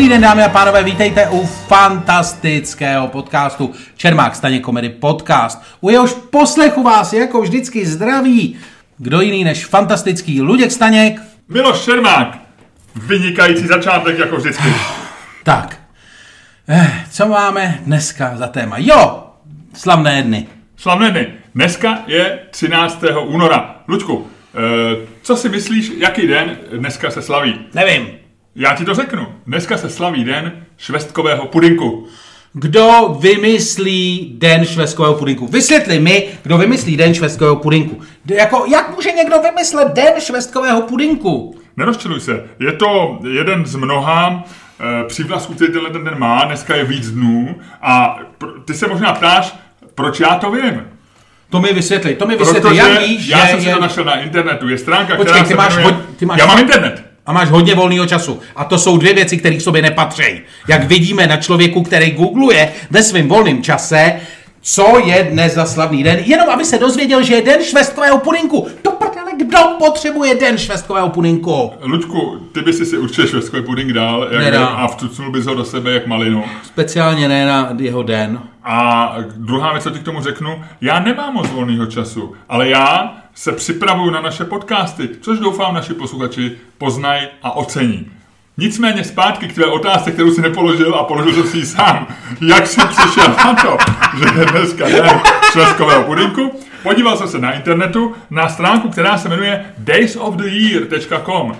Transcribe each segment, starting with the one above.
Dobrý den, dámy a pánové, vítejte u fantastického podcastu Čermák Staně Komedy Podcast. U jehož poslechu vás jako vždycky zdraví kdo jiný než fantastický Luděk Staněk. Miloš Čermák. Vynikající začátek jako vždycky. Tak, eh, co máme dneska za téma? Jo, slavné dny. Slavné dny. Dneska je 13. února. Luďku, eh, co si myslíš, jaký den dneska se slaví? Nevím. Já ti to řeknu. Dneska se slaví den švestkového pudinku. Kdo vymyslí den švestkového pudinku? Vysvětli mi, kdo vymyslí den švestkového pudinku. D- jako, jak může někdo vymyslet den švestkového pudinku? Nerozčiluj se. Je to jeden z mnoha e, přívlastků, který tenhle ten den má. Dneska je víc dnů. A pr- ty se možná ptáš, proč já to vím. To mi vysvětli, to mi vysvětli. Protože Jak víš, já že jsem si je... to našel na internetu. Je stránka, Počkej, která ty se máš jmenuje... hod- ty máš- Já mám internet. A máš hodně volného času. A to jsou dvě věci, které k sobě nepatří. Jak vidíme na člověku, který googluje ve svém volném čase, co je dnes za slavný den, jenom aby se dozvěděl, že je den švestkového pudinku. To prdele, kdo potřebuje den švestkového pudinku? Luďku, ty by si si určitě švestkový puding dal jak Nedám. a vtucnul bys ho do sebe jak malinu. Speciálně ne na jeho den. A druhá věc, co ti k tomu řeknu, já nemám moc volného času, ale já se připravuju na naše podcasty, což doufám naši posluchači poznají a ocení. Nicméně zpátky k tvé otázce, kterou si nepoložil a položil jsem si ji sám. Jak jsem přišel na to, že je dneska den švestkového pudinku? Podíval jsem se na internetu na stránku, která se jmenuje daysoftheyear.com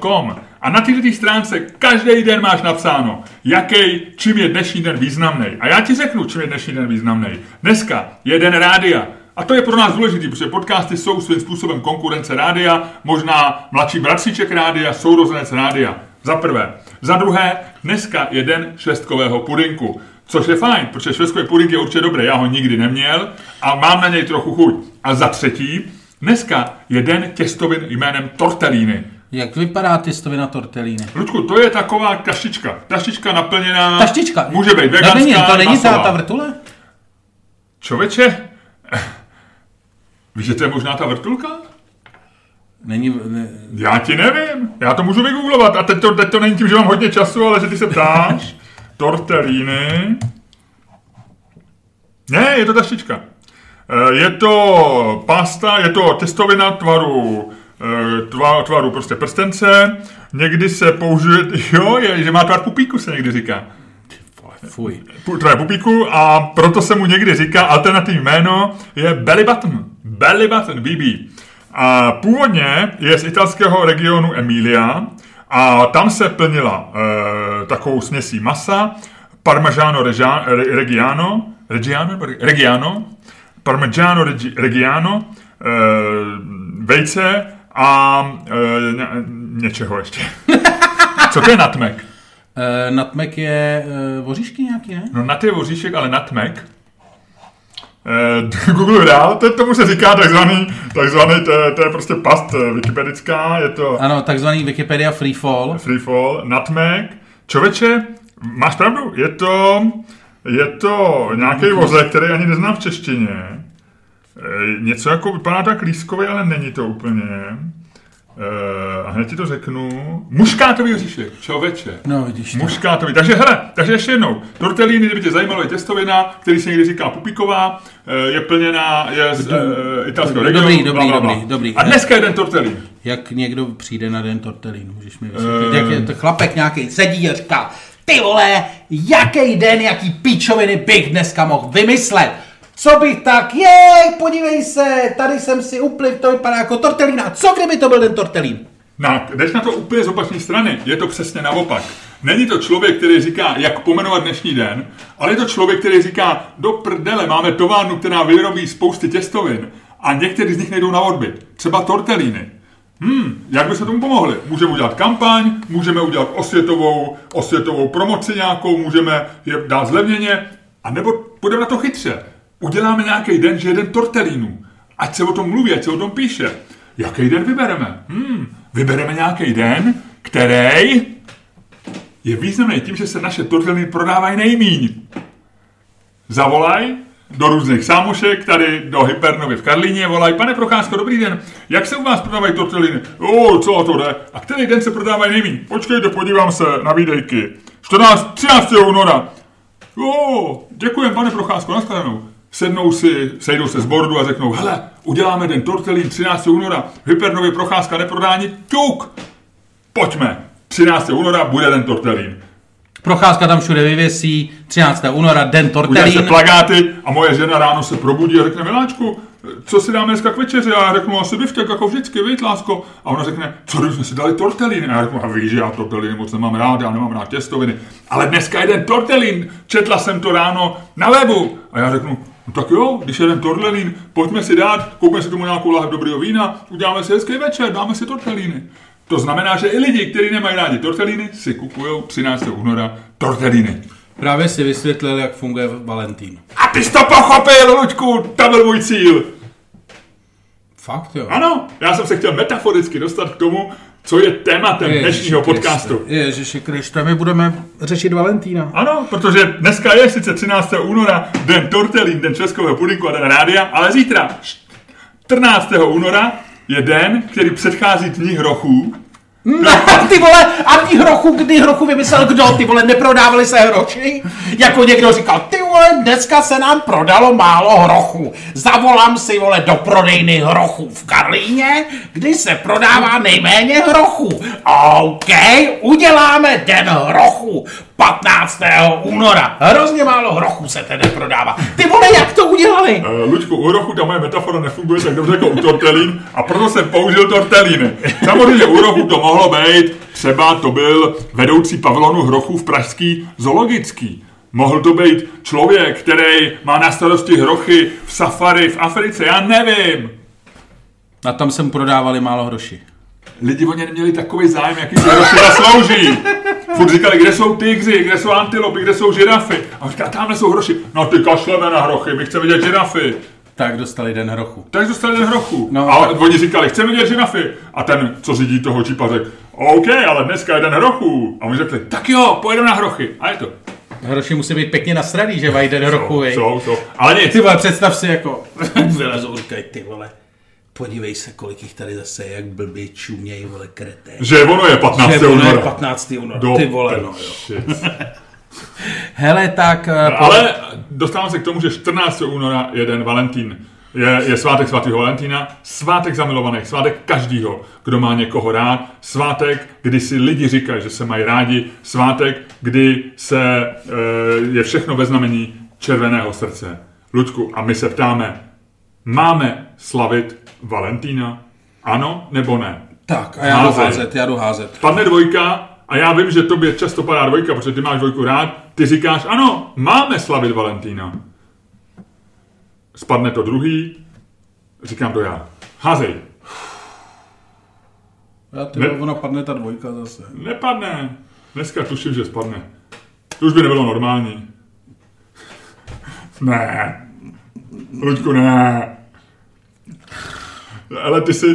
.com. A na této stránce každý den máš napsáno, jaký, čím je dnešní den významný. A já ti řeknu, čím je dnešní den významný. Dneska je den rádia. A to je pro nás důležité, protože podcasty jsou svým způsobem konkurence rádia, možná mladší bratříček rádia, sourozenec rádia. Za prvé. Za druhé, dneska je den švestkového pudinku. Což je fajn, protože švestkový pudink je určitě dobrý, já ho nikdy neměl a mám na něj trochu chuť. A za třetí, dneska je den těstovin jménem tortellini. Jak vypadá těstovina tortelíny? Luďku, to je taková taštička. Taštička naplněná. Taštička. Může být To veganská, není, to není ta, ta vrtule? Čověče, víš, že to je možná ta vrtulka? Není, ne, Já ti nevím. Já to můžu vygooglovat. A teď to, teď to není tím, že mám hodně času, ale že ty se ptáš. Tortellini. Ne, je to taštička. Eh, Je to pasta, je to těstovina tvaru, eh, tva, tvaru prostě prstence. Někdy se použije, jo, je, že má tvar pupíku, se někdy říká. Fuj. Tvar pupíku a proto se mu někdy říká alternativní jméno je Belly Button. Belly Button, BB. A původně je z italského regionu Emilia a tam se plnila e, takovou směsí masa, parmigiano reggia- re- reggiano, reggiano, reggiano, parmigiano reggiano, e, vejce a e, ně, něčeho ještě. Co to je natmek? Uh, natmek je uh, voříšky nějaký, ne? No nat je voříšek, ale natmek. Eh, Google dál, to, tomu se říká takzvaný, takzvaný to, je- to je prostě past eh, wikipedická, je to Ano, takzvaný Wikipedia Freefall. freefall, nutmeg. Čověče, máš pravdu, je to, je to nějaký vozek, který ani neznám v češtině. Eh, Něco jako vypadá tak lískový, ale není to úplně. Eh, A hned ti to řeknu. Muškátový oříšek, čověče. No, vidíš to. Muškátový. Takže hele, takže ještě jednou. Tortellini, kdyby tě zajímalo, je těstovina, který se někdy říká pupíková, eh, je plněná, je z uh, italského Dobrý, regionu. dobrý, bla, bla, bla. dobrý, dobrý. A dneska je den tortellini. Jak někdo přijde na den tortelín, můžeš mi vysvětlit. Eh. Jak je to chlapek nějaký sedí a říká, ty vole, jaký den, jaký píčoviny bych dneska mohl vymyslet. Co bych tak, jej, podívej se, tady jsem si upliv, to vypadá jako tortelína. A co kdyby to byl den tortelín? Na, jdeš na to úplně z opačné strany, je to přesně naopak. Není to člověk, který říká, jak pomenovat dnešní den, ale je to člověk, který říká, do prdele, máme továrnu, která vyrobí spousty těstovin a některý z nich nejdou na odbyt. Třeba tortelíny. Hmm, jak by se tomu pomohli? Můžeme udělat kampaň, můžeme udělat osvětovou, osvětovou promoci nějakou, můžeme je dát zlevněně, a nebo půjdeme na to chytře. Uděláme nějaký den, že je den tortelínů. Ať se o tom mluví, ať se o tom píše. Jaký den vybereme? Hmm, vybereme nějaký den, který je významný tím, že se naše torteliny prodávají nejmíň. Zavolaj do různých sámošek, tady do Hypernovy v Karlíně, volají, pane Procházko, dobrý den, jak se u vás prodávají torteliny? O, co to jde? A který den se prodávají nejmín? Počkejte, podívám se na výdejky. 14, 13. února. O, děkujem, pane Procházko, nashledanou. Sednou si, sejdou se z bordu a řeknou, hele, uděláme den tortelín 13. února, Hypernově Procházka neprodá ani ťuk. Pojďme, 13. února bude den tortelín. Procházka tam všude vyvěsí, 13. února, den Udělají se tortelín. plagáty a moje žena ráno se probudí a řekne, Miláčku, co si dáme dneska k večeři? A já řeknu, asi biftek, jako vždycky, víš, lásko. A ona řekne, co když jsme si dali tortelíny? A já řeknu, a víš, že já tortelíny moc nemám rád, já nemám rád těstoviny. Ale dneska jeden tortelín, četla jsem to ráno na webu. A já řeknu, no tak jo, když jeden tortelín, pojďme si dát, koupíme si tomu nějakou láhev dobrýho vína, uděláme si hezký večer, dáme si tortelíny. To znamená, že i lidi, kteří nemají rádi tortelíny, si kupují 13. února tortelíny. Právě si vysvětlil, jak funguje Valentín. A ty jsi to pochopil, Luďku, to byl můj cíl. Fakt jo. Ano, já jsem se chtěl metaforicky dostat k tomu, co je tématem dnešního podcastu. Ježiši Kriste, my budeme řešit Valentína. Ano, protože dneska je sice 13. února, den tortelín, den českého pudinku a den rádia, ale zítra, 14. února, je den, který předchází dní hrochů. Ty vole, a ty hrochu, kdy hrochu vymyslel kdo? Ty vole, neprodávali se hroši? Jako někdo říkal, ty vole, dneska se nám prodalo málo hrochu. Zavolám si, vole, do prodejny hrochu v Karlíně, kdy se prodává nejméně hrochu. OK, uděláme den hrochu. 15. února. Hrozně málo hrochu se tedy prodává. Ty vole, jak to udělali? Uh, Luďku, u hrochu ta moje metafora nefunguje tak dobře jako u tortelín a proto jsem použil tortelíny. Samozřejmě u hrochu to mohlo být, třeba to byl vedoucí pavilonu hrochu v pražský zoologický. Mohl to být člověk, který má na starosti hrochy v safari v Africe, já nevím. A tam jsem prodávali málo hroši. Lidi o ně neměli takový zájem, jaký si hrochy zaslouží. Furt říkali, kde jsou tygři, kde jsou antilopy, kde jsou žirafy. A on říká, tamhle jsou hroši. No ty kašleme na hrochy, my chceme vidět žirafy. Tak dostali den hrochu. Tak dostali den hrochu. No, a tak- oni říkali, chceme vidět žirafy. A ten, co řídí toho čipa, řekl, OK, ale dneska je den hrochu. A oni řekli, tak jo, pojedeme na hrochy. A je to. Hroši musí být pěkně nasraný, že mají den hrochu, vej. Jsou, jsou. Ale nic. Ty vole, představ si jako, vylezou, říkají, ty vole, podívej se, kolik jich tady zase, je, jak blbě čumějí, vole, kreté. Že ono je 15. Že ono je února. 15. února, Do ty vole, no jo. Hele, tak, eh, po- Ale dostávám se k tomu, že 14. února je den Valentín. Je, je svátek svatého Valentína, svátek zamilovaných, svátek každýho, kdo má někoho rád, svátek, kdy si lidi říkají, že se mají rádi, svátek, kdy se e, je všechno ve znamení červeného srdce. Luďku, a my se ptáme, máme slavit Valentína? Ano nebo ne? tak, a já jdu házet, já jdu házet. Padne dvojka a já vím, že tobě často padá dvojka, protože ty máš dvojku rád. Ty říkáš, ano, máme slavit Valentína. Spadne to druhý, říkám to já. Házej. Já ty Ne- ona padne ta dvojka zase. Nepadne. Dneska tuším, že spadne. To už by nebylo normální. Ne. Luďku, ne. Ale ty si...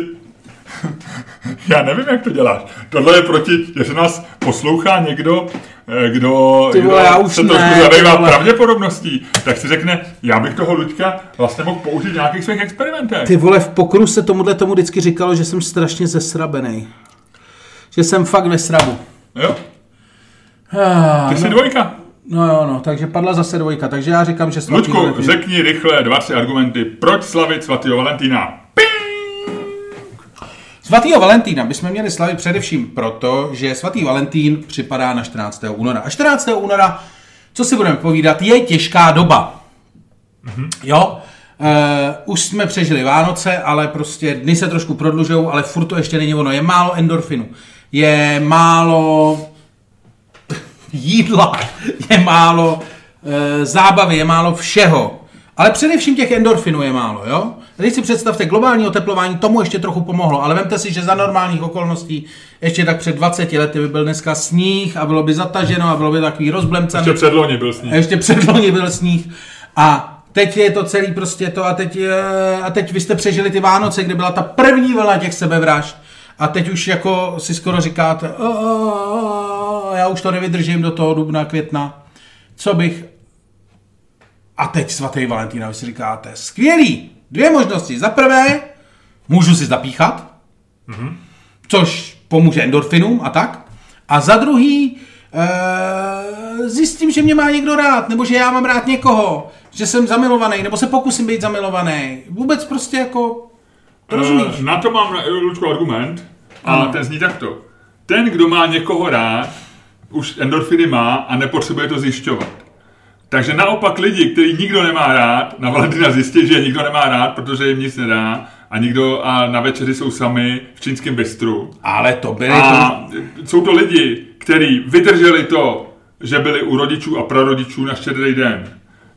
Já nevím, jak to děláš. Tohle je proti, že nás poslouchá někdo, eh, kdo, Ty vole, kdo já už se trošku ty zabývá pravděpodobností, tak si řekne, já bych toho Luďka vlastně mohl použít v nějakých svých experimentech. Ty vole, v pokru se tomuhle tomu vždycky říkalo, že jsem strašně zesrabený. Že jsem fakt ve srabu. Jo? Ah, Ty jsi no, dvojka. no jo, no, takže padla zase dvojka, takže já říkám, že svatý Luďku, řekni rychle dva, tři argumenty, proč slavit svatého Valentína. Svatýho Valentína bychom měli slavit především proto, že svatý Valentín připadá na 14. února. A 14. února, co si budeme povídat, je těžká doba. Jo? Uh, už jsme přežili Vánoce, ale prostě dny se trošku prodlužují, ale furt to ještě není ono. Je málo endorfinu, je málo jídla, je málo e, zábavy, je málo všeho. Ale především těch endorfinů je málo, jo? A Teď si představte, globální oteplování tomu ještě trochu pomohlo, ale vemte si, že za normálních okolností ještě tak před 20 lety by byl dneska sníh a bylo by zataženo a bylo by takový rozblemcaný. Ještě předloni byl s ní. A ještě předloni byl sníh. A teď je to celý prostě to a teď, eh, a teď vy jste přežili ty Vánoce, kde byla ta první vlna těch sebevražd. A teď už jako si skoro říkáte, "O, o, o, já už to nevydržím do toho dubna, května. Co bych... A teď svatý Valentín, a vy si říkáte, skvělý, dvě možnosti. Za prvé, můžu si zapíchat, mm-hmm. což pomůže endorfinům a tak. A za druhý, e, zjistím, že mě má někdo rád, nebo že já mám rád někoho, že jsem zamilovaný, nebo se pokusím být zamilovaný. Vůbec prostě jako, to rozumíš? Uh, na to mám, Lučku, argument. A Ano. ten zní takto. Ten, kdo má někoho rád, už endorfiny má a nepotřebuje to zjišťovat. Takže naopak lidi, který nikdo nemá rád, na Valentína zjistí, že je nikdo nemá rád, protože jim nic nedá a nikdo a na večeři jsou sami v čínském bistru. Ale to byly to... A jsou to lidi, kteří vydrželi to, že byli u rodičů a prarodičů na štědrý den.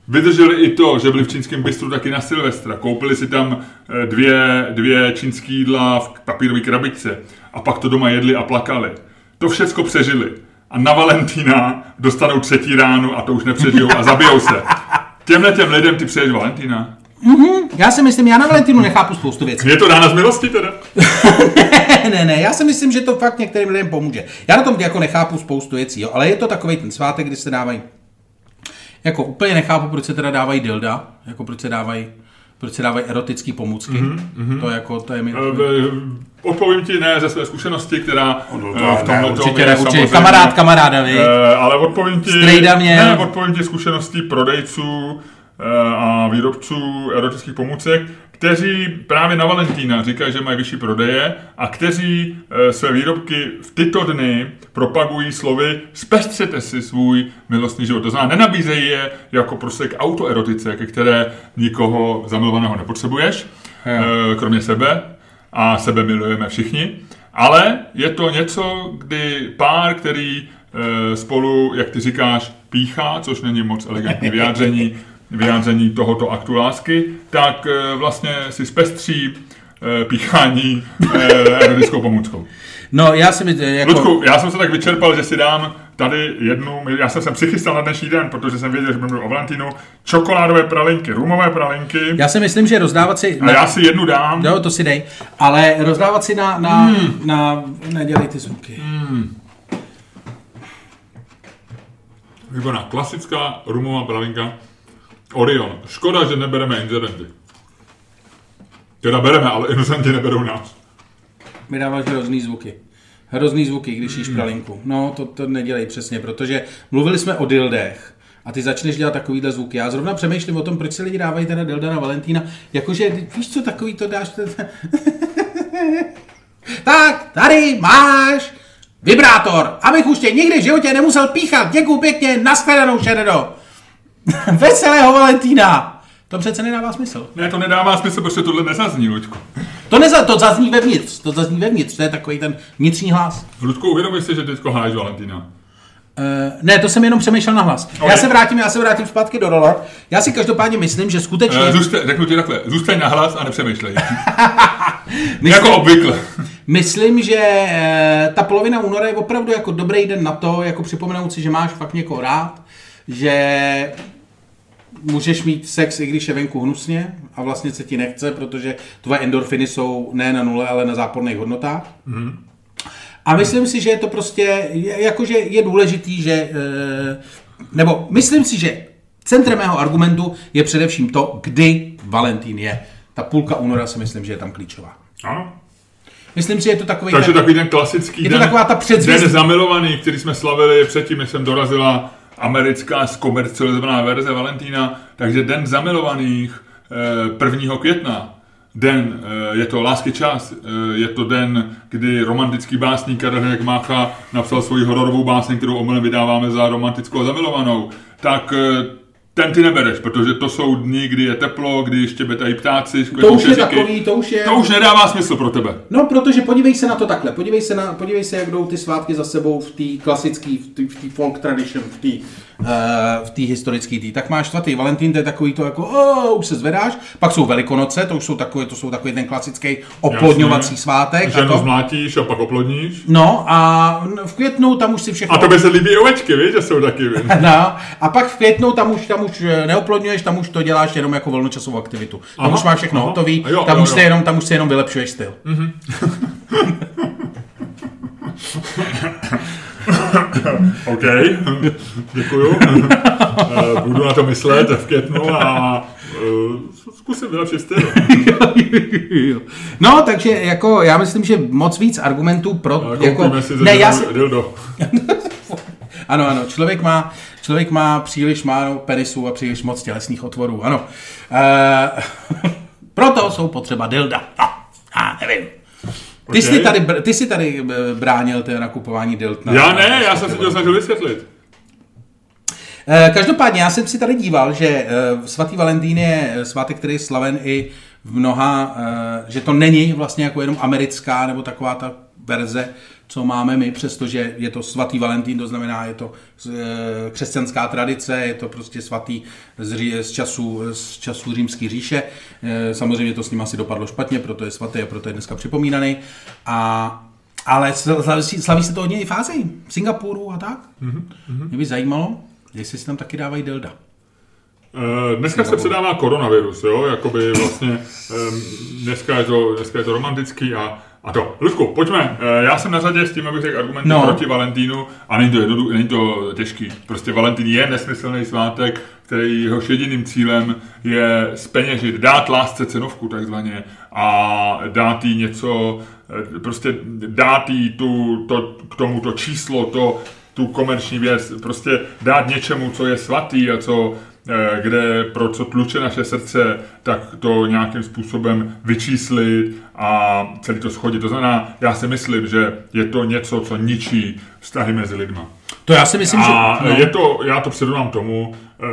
Vydrželi i to, že byli v čínském bistru taky na Silvestra. Koupili si tam eh, dvě, dvě čínské jídla v papírové krabičce a pak to doma jedli a plakali. To všecko přežili. A na Valentína dostanou třetí ránu a to už nepřežijou a zabijou se. Těmhle těm lidem ty přeješ Valentína. Já si myslím, já na Valentínu nechápu spoustu věcí. Je to rána z milosti teda? ne, ne, ne, já si myslím, že to fakt některým lidem pomůže. Já na tom jako nechápu spoustu věcí, jo, ale je to takový ten svátek, kdy se dávají. Jako úplně nechápu, proč se teda dávají dilda, jako proč se dávají, proč se dávají erotické pomůcky. Mm-hmm. To jako, to je mi... Eh, Odpovím ti ne ze své zkušenosti, která eh, v tomhle ne, tom určitě je ne, určitě. Kamarád kamaráda, vy. Eh, ale odpovím ti... Strejda. Ne, odpovím ti zkušeností prodejců eh, a výrobců erotických pomůcek, kteří právě na Valentína říkají, že mají vyšší prodeje a kteří eh, své výrobky v tyto dny propagují slovy zpestřete si svůj milostný život. To znamená, nenabízejí je jako prostě k autoerotice, ke které nikoho zamilovaného nepotřebuješ, eh, kromě sebe. A sebe milujeme všichni, ale je to něco, kdy pár, který eh, spolu, jak ty říkáš, píchá, což není moc elegantní vyjádření, vyjádření tohoto aktu lásky, tak eh, vlastně si zpestří eh, píchání eh, erotickou pomůckou. No, já si myslím, jako... Ludku, já jsem se tak vyčerpal, že si dám tady jednu, já jsem se přichystal na dnešní den, protože jsem věděl, že budu o Valentínu, čokoládové pralinky, rumové pralinky Já si myslím, že rozdávat si... a já si jednu dám. Jo, to si dej. Ale rozdávat si na... na, hmm. na nedělej ty zvuky. Výborná, klasická rumová pralinka Orion. Škoda, že nebereme inzerenty. Teda bereme, ale inozenti neberou nás. Mi dáváš hrozný zvuky. Hrozný zvuky, když jíš pralinku. No, to, to nedělej přesně, protože mluvili jsme o dildech. A ty začneš dělat takovýhle zvuky. Já zrovna přemýšlím o tom, proč si lidi dávají teda dilda na Valentína. Jakože, víš co, takový to dáš... tak, tady máš vibrátor, abych už tě nikdy v životě nemusel píchat. Děkuju pěkně, nashledanou šeredo. Veselého Valentína. To přece nedává smysl. Ne, to nedává smysl, protože tohle nezazní, Luďku. To, neza, to zazní vevnitř, to zazní vevnitř, to je takový ten vnitřní hlas. Luďku, uvědomuj si, že teďko hájíš Valentína. Uh, ne, to jsem jenom přemýšlel na hlas. Ok. Já se vrátím, já se vrátím zpátky do role. Já si každopádně myslím, že skutečně... Eh, Zůstaň, řeknu ti takhle, zůstaň na hlas a nepřemýšlej. myslím, jako obvykle. myslím, že eh, ta polovina února je opravdu jako dobrý den na to, jako připomenout si, že máš fakt někoho rád, že můžeš mít sex, i když je venku hnusně a vlastně se ti nechce, protože tvoje endorfiny jsou ne na nule, ale na záporných hodnotách. A myslím si, že je to prostě, jakože je důležitý, že, eh, nebo myslím si, že centrem mého argumentu je především to, kdy Valentín je. Ta půlka února si myslím, že je tam klíčová. Ano. Myslím si, že je to takový... Takže ten- takový ten klasický Je to den, taková ta předzvěst- den zamilovaný, který jsme slavili předtím, než jsem dorazila americká zkomercializovaná verze Valentína. Takže den zamilovaných eh, 1. května. Den, eh, je to lásky čas, eh, je to den, kdy romantický básník Karel Hynek Mácha napsal svoji hororovou báseň, kterou omylem vydáváme za romantickou a zamilovanou. Tak eh, ten ty nebereš, protože to jsou dny, kdy je teplo, kdy štěbetají ptáci, To už je takový, to už je... To už nedává smysl pro tebe. No, protože podívej se na to takhle. Podívej se, na, podívej se jak jdou ty svátky za sebou v té klasické, v té folk tradition, v té v té historické tý. Tak máš svatý Valentín, to je takový to jako, oh, už se zvedáš. Pak jsou Velikonoce, to už jsou takový, to jsou takový ten klasický oplodňovací Jasně. svátek. A Ženu to. zmlátíš a pak oplodníš. No a v květnu tam už si všechno... A tobě se líbí ovečky, víš, že jsou taky, víš? No, a pak v květnu tam už, tam už neoplodňuješ, tam už to děláš jenom jako volnočasovou aktivitu. Tam Aha, už máš všechno aha. hotový, A jo, tam, jo, už jo. Se jenom, tam už se jenom vylepšuješ styl. OK, děkuju. Eh, Budu na to myslet v květnu a eh, zkusím vylepšit styl. No, takže jako já myslím, že moc víc argumentů pro... Jako, Koupíme si ne, já si... dildo. ano, ano, člověk má, člověk má příliš málo penisů a příliš moc tělesných otvorů, ano. Uh, proto jsou potřeba dilda. No, já nevím. Ty, Ok. jsi tady, ty jsi tady bránil té nakupování dild. Na, Já ne, já jsem si to snažil vysvětlit. Eh, Každopádně já jsem si tady díval, že eh, svatý Valentín je eh, svátek, který je slaven i v mnoha, že to není vlastně jako jenom americká nebo taková ta verze, co máme my, přestože je to svatý Valentín, to znamená, je to eh, křesťanská tradice, je to prostě svatý z, z, času, z času římské říše. Eh, Samozřejmě to s ním asi dopadlo špatně, proto je svatý a proto je dneska připomínaný. A ale slaví, slaví se to hodně i v Ázii, v Singapuru a tak. Mm-hmm. Mě by zajímalo, jestli si tam taky dávají delda. Eh, Dneska se předává koronavirus, jo, jakoby vlastně dneska je to, dneska je to romantický a, a to. Ludku, pojďme, Eh, já jsem na řadě s tím, abych řekl argumenty No. proti Valentínu a není to, jednodu, není to těžký. Prostě Valentín je nesmyslný svátek, který jehož jediným cílem je speněžit, dát lásce cenovku takzvaně a dát jí něco, eh, prostě dát jí tu, to, k tomu to číslo, to, tu komerční věc, prostě dát něčemu, co je svatý a co, kde pro co tluče naše srdce, tak to nějakým způsobem vyčíslit a celý to schodit. To znamená, já si myslím, že je to něco, co ničí vztahy mezi lidma. To já si myslím, A že... no. je to, já to předávám tomu eh,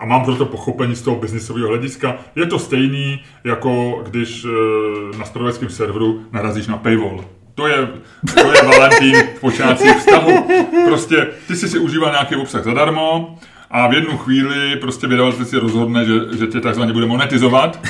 a- mám proto pochopení z toho biznisového hlediska, je to stejný, jako když eh, na spravodajském serveru narazíš na paywall. To je, to je Valentín v počátcích vztahu. Prostě ty si si užíval nějaký obsah zadarmo a v jednu chvíli prostě vydavatel si rozhodne, že, že tě takzvaně bude monetizovat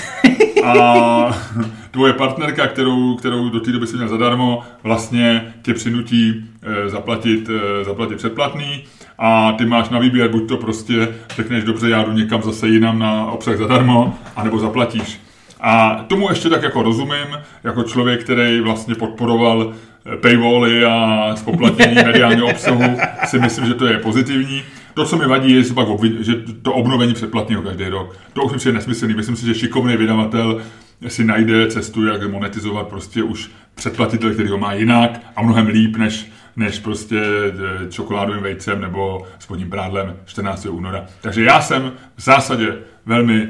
a tvoje partnerka, kterou, kterou do té doby si měl zadarmo, vlastně tě přinutí eh, zaplatit, eh, zaplatit předplatný a ty máš na výběr, buď to prostě řekneš, dobře, já jdu někam zase jinam na obsah zadarmo, anebo zaplatíš. A tomu ještě tak jako rozumím, jako člověk, který vlastně podporoval eh, paywally a spoplatnění mediálního obsahu, si myslím, že to je pozitivní. To, co mi vadí, je, že, pak obvin, že to obnovení předplatného každý rok. To už přijde nesmyslný. Myslím si, že šikovný vydavatel si najde cestu, jak monetizovat prostě už předplatitel, který ho má jinak a mnohem líp, než, než prostě eh, čokoládovým vejcem nebo spodním prádlem 14. února. Takže já jsem v zásadě velmi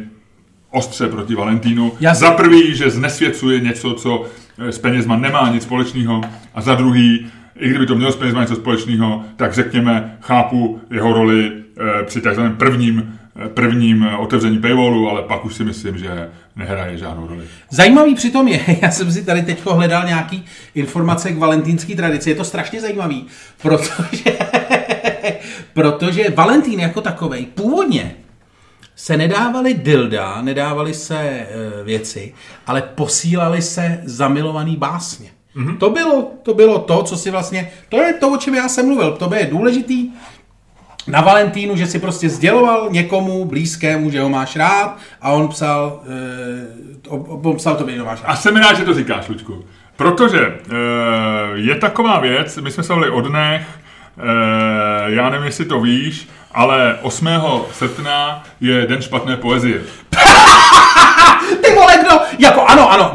ostře proti Valentínu. Já si- Za prvý, že znesvěcuje něco, co eh, s penězma nemá nic společného. A za druhý, i kdyby to mělo s penězma něco společného, tak řekněme, chápu jeho roli eh, při takzvaném prvním, eh, prvním eh, otevření paywallu, ale pak už si myslím, že nehraje žádnou roli. Zajímavý přitom je, já jsem si tady teď hledal nějaký informace k valentínské tradici, je to strašně zajímavý, protože, protože Valentín jako takovej původně se nedávali dilda, nedávali se e, věci, ale posílali se zamilovaný básně. Mm-hmm. To, bylo, to bylo to, co si vlastně, to je to, o čem já jsem mluvil, to je důležitý na Valentínu, že si prostě sděloval někomu blízkému, že ho máš rád a on psal, e, on psal tobě, že ho máš rád. A jsem rád, že to říkáš, Luďku. Protože eh, je taková věc, my jsme se o dnech, eh, já nevím, jestli to víš, ale 8. srpna je Den špatné poezie. Ty vole, kdo, jako ano, ano,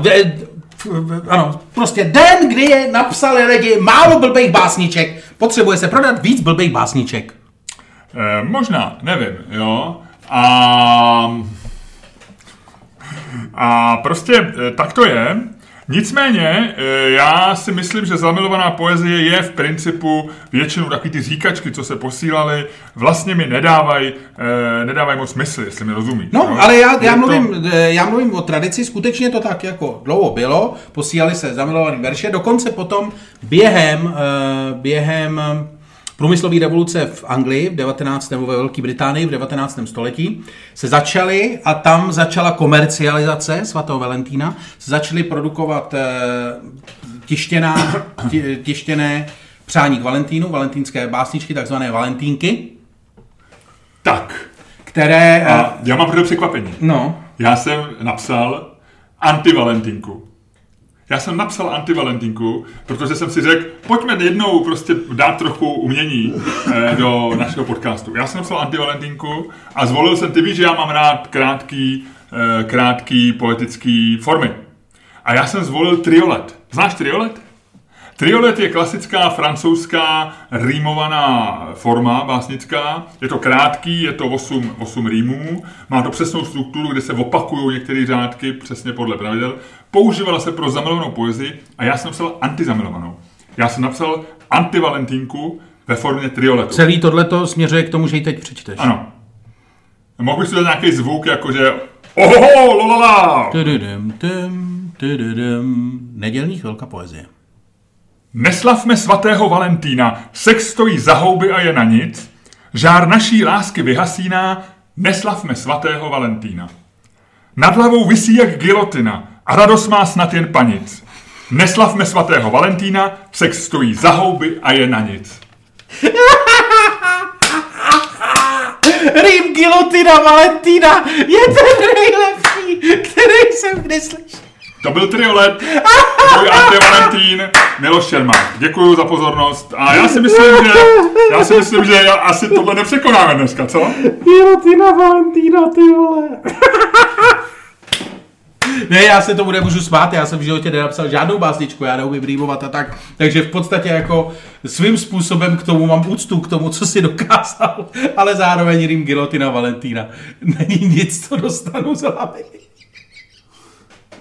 ano, prostě den, kdy je napsali lidi málo blbých básniček, potřebuje se prodat víc blbých básniček. Eh, možná, nevím, jo. A, a prostě eh, tak to je. Nicméně, eh, já si myslím, že zamilovaná poezie je v principu většinou taky ty říkačky, co se posílali, vlastně mi nedávají eh, nedávaj moc smysl, jestli mi rozumíš. No, jo. ale já, já, to- mluvím, eh, já mluvím o tradici, skutečně to tak jako dlouho bylo, posílali se zamilovaný verše, dokonce potom během, během průmyslové revoluce v Anglii v 19. nebo ve Velké Británii v 19. století se začaly a tam začala komercializace svatého Valentína, se začaly produkovat eh, tištěná, ti- tištěné přání k Valentínu, valentínské básničky, takzvané valentínky, Tak, které... eh, a já mám pro překvapení. No, Já jsem napsal antivalentinku. Já jsem napsal antivalentinku, protože jsem si řekl, pojďme jednou prostě dát trochu umění eh, do našeho podcastu. Já jsem napsal antivalentinku a zvolil jsem, ty víš, že já mám rád krátký, eh, krátký poetický formy. A já jsem zvolil triolet. Znáš triolet? Triolet je klasická francouzská rýmovaná forma básnická. Je to krátký, je to 8, 8 rýmů, má to přesnou strukturu, kde se opakují některé řádky přesně podle pravidel. Používala se pro zamilovanou poezii a já jsem napsal antizamilovanou. Já jsem napsal antivalentinku ve formě trioletu. Celý tohleto směřuje k tomu, že ji teď přečteš. Ano. Mohl bych si dát nějaký zvuk, jakože ohoho, lolala. Tududum, tum, tududum. Nedělní chvilka poezie. Neslavme svatého Valentína, sex stojí za houby a je na nic. Žár naší lásky vyhasíná, neslavme svatého Valentína. Nad hlavou visí jak gilotina a radost má snad jen panic. Neslavme svatého Valentína, sex stojí za houby a je na nic. Rým Gilotina Valentína je ten nejlepší, který jsem kdy slyšel. To byl triolet, můj Valentín, Miloš Čermák. Děkuji za pozornost a já si myslím, že, já si myslím, že asi tohle nepřekonáme dneska, co? Gilotina Valentína, ty vole. Ne, já se tomu nemůžu smát, já jsem v životě nenapsal žádnou básničku, já neumím rýmovat a tak. Takže v podstatě jako svým způsobem k tomu mám úctu, k tomu, co si dokázal, ale zároveň rým Gilotina Valentína. Není nic, co dostanu z hlavy.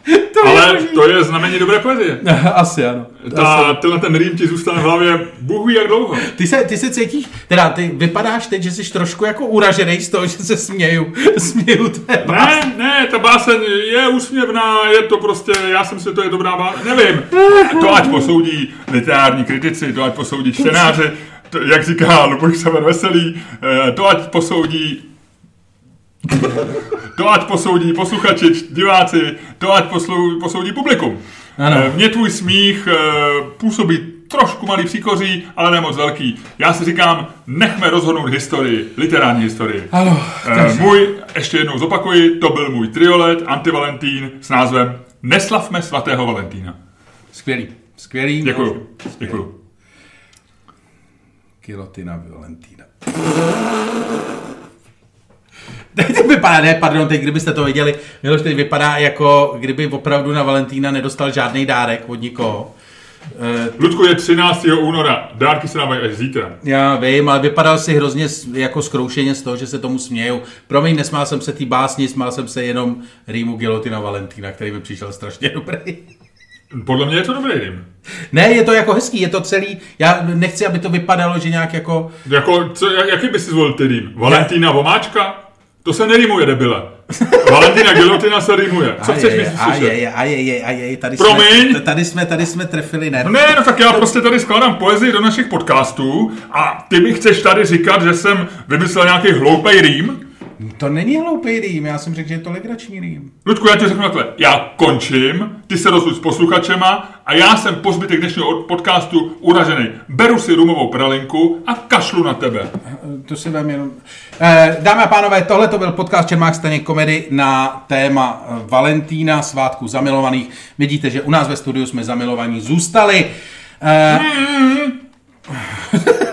To Ale je to je znamení dobré poezie. Asi ano. Ta, Asi. Tenhle ten rým ti zůstane v hlavě Bůh ví jak dlouho. Ty se, ty se cítíš, teda ty vypadáš teď, že jsi trošku jako uražený z toho, že se směju, směju té Ne, ne, ta báseň je úsměvná, je to prostě, já jsem si, to je dobrá báseň, nevím. To ať posoudí literární kritici, to ať posoudí čtenáři, to, jak říká Luboš Sever Veselý, eh, to ať posoudí to ať posoudí posluchači, diváci, to ať poslou, posoudí publikum. Ano. Eh, mně tvůj smích eh, působí trošku malý příkoří, ale ne moc velký. Já si říkám, nechme rozhodnout historii, literární historii. Ano, eh, můj, ještě jednou zopakuji, to byl můj triolet, antivalentín s názvem Neslavme svatého Valentína. Skvělý, skvělý. Děkuju, děkuju. Kilotina Valentína. Teď vypadá, ne, pardon, teď kdybyste to viděli, Miloš teď vypadá jako kdyby opravdu na Valentína nedostal žádný dárek od nikoho. Uh, Ludku je 13. února, dárky se dávají až zítra. Já vím, ale vypadal si hrozně jako zkroušeně z toho, že se tomu směju. Promiň, nesmál jsem se té básni, smál jsem se jenom rýmu Gilotina Valentína, který mi přišel strašně dobrý. Podle mě je to dobrý rým. Ne, je to jako hezký, je to celý, já nechci, aby to vypadalo, že nějak jako... Jako, co, jaký by si zvolil ty rým? Valentína Vomáčka? To se nerýmuje, debile. Valentina Gilotina se rýmuje. Co chceš mi slyšet? A je, a je, tady Promiň. Jsme, tady jsme, tady jsme trefili ne. Ne, no tak já prostě tady skládám poezii do našich podcastů a ty mi chceš tady říkat, že jsem vymyslel nějaký hloupý rým? To není hloupý rým, já jsem řekl, že je to legrační rým. Ludku, já ti řeknu takhle, já končím, ty se rozluč s posluchačema a já jsem po zbytek dnešního podcastu uražený. Beru si rumovou pralinku a kašlu na tebe. To si vám jenom... Eh, dámy a pánové, tohle to byl podcast Čermák Staněk komedy na téma eh, Valentína, svátku zamilovaných. Vidíte, že u nás ve studiu jsme zamilovaní zůstali. Eh, mm.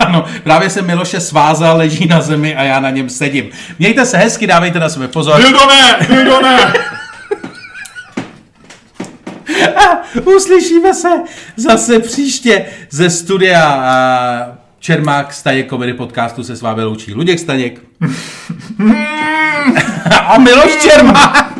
ano, právě se Miloše svázal, leží na zemi a já na něm sedím. Mějte se hezky, dávejte na sebe pozor. Dildo ne, dildo ne. Uslyšíme se zase příště ze studia Čermák Staněk komedy podcastu se s vámi loučí Luděk Staněk a Miloš Čermák.